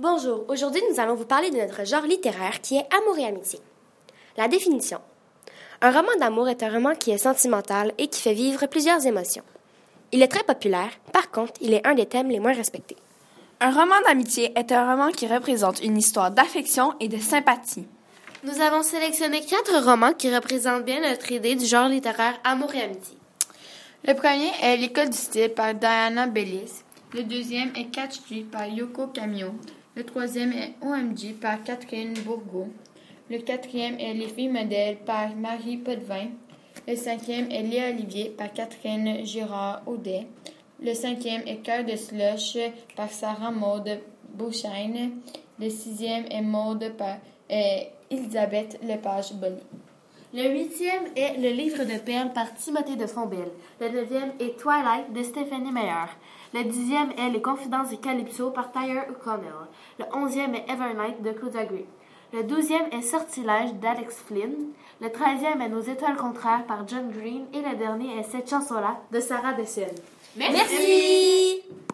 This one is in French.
Bonjour, aujourd'hui nous allons vous parler de notre genre littéraire qui est Amour et amitié. La définition. Un roman d'amour est un roman qui est sentimental et qui fait vivre plusieurs émotions. Il est très populaire, par contre, il est un des thèmes les moins respectés. Un roman d'amitié est un roman qui représente une histoire d'affection et de sympathie. Nous avons sélectionné quatre romans qui représentent bien notre idée du genre littéraire Amour et amitié. Le premier est L'école du style par Diana Bellis. Le deuxième est Catch G par Yoko Camio. Le troisième est OMG par Catherine Bourgault. Le quatrième est Les filles modèles par Marie Potvin. Le cinquième est Léa Olivier par Catherine Girard-Audet. Le cinquième est Cœur de slush par Sarah Maude Beauchesne. Le sixième est Maude par Elisabeth Lepage-Bolly. Le huitième est Le livre de perles par Timothée de Fontbelle. Le neuvième est Twilight de Stephanie Meyer. Le dixième est Les confidences de Calypso par Tyler O'Connell. Le onzième est Evernight de Claudia Gray. Le douzième est Sortilège d'Alex Flynn. Le treizième est Nos étoiles contraires par John Green. Et le dernier est Cette chanson-là de Sarah Dessel. Merci.